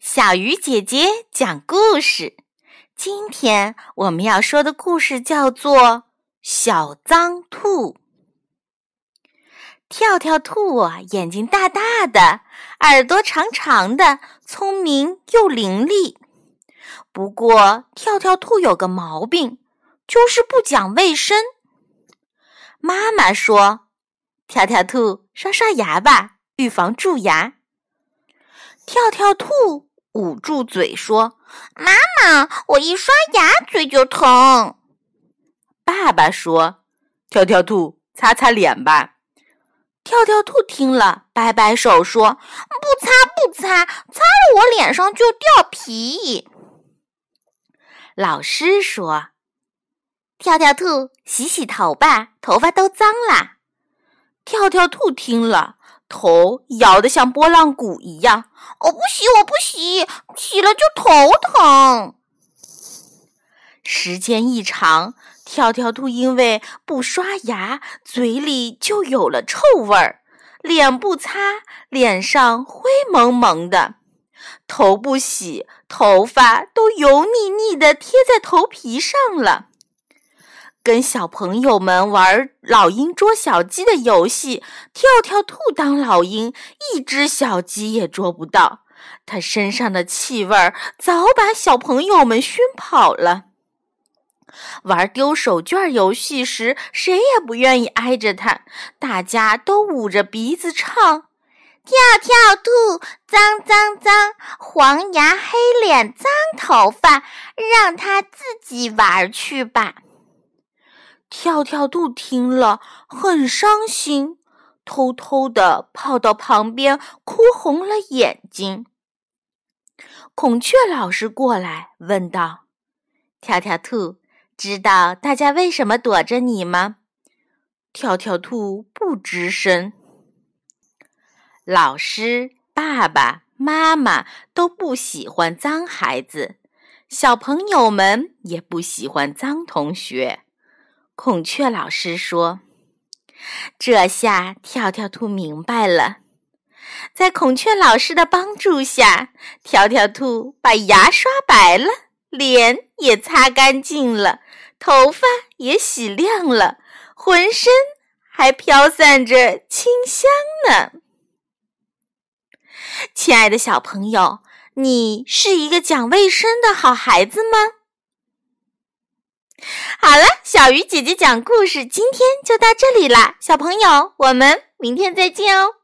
小鱼姐姐讲故事。今天我们要说的故事叫做《小脏兔》。跳跳兔啊眼睛大大的，耳朵长长的，聪明又伶俐。不过，跳跳兔有个毛病，就是不讲卫生。妈妈说：“跳跳兔，刷刷牙吧，预防蛀牙。”跳跳兔捂住嘴说：“妈妈，我一刷牙嘴就疼。”爸爸说：“跳跳兔，擦擦脸吧。”跳跳兔听了，摆摆手说：“不擦不擦，擦了我脸上就掉皮。”老师说：“跳跳兔，洗洗头吧，头发都脏了。”跳跳兔听了。头摇得像拨浪鼓一样，我不洗，我不洗，洗了就头疼。时间一长，跳跳兔因为不刷牙，嘴里就有了臭味儿；脸不擦，脸上灰蒙蒙的；头不洗，头发都油腻腻的贴在头皮上了。跟小朋友们玩老鹰捉小鸡的游戏，跳跳兔当老鹰，一只小鸡也捉不到。它身上的气味早把小朋友们熏跑了。玩丢手绢游戏时，谁也不愿意挨着它，大家都捂着鼻子唱：“跳跳兔，脏脏脏，黄牙黑脸脏头发，让它自己玩去吧。”跳跳兔听了很伤心，偷偷的跑到旁边哭红了眼睛。孔雀老师过来问道：“跳跳兔，知道大家为什么躲着你吗？”跳跳兔不吱声。老师、爸爸妈妈都不喜欢脏孩子，小朋友们也不喜欢脏同学。孔雀老师说：“这下跳跳兔明白了。”在孔雀老师的帮助下，跳跳兔把牙刷白了，脸也擦干净了，头发也洗亮了，浑身还飘散着清香呢。亲爱的小朋友，你是一个讲卫生的好孩子吗？好了，小鱼姐姐讲故事，今天就到这里啦，小朋友，我们明天再见哦。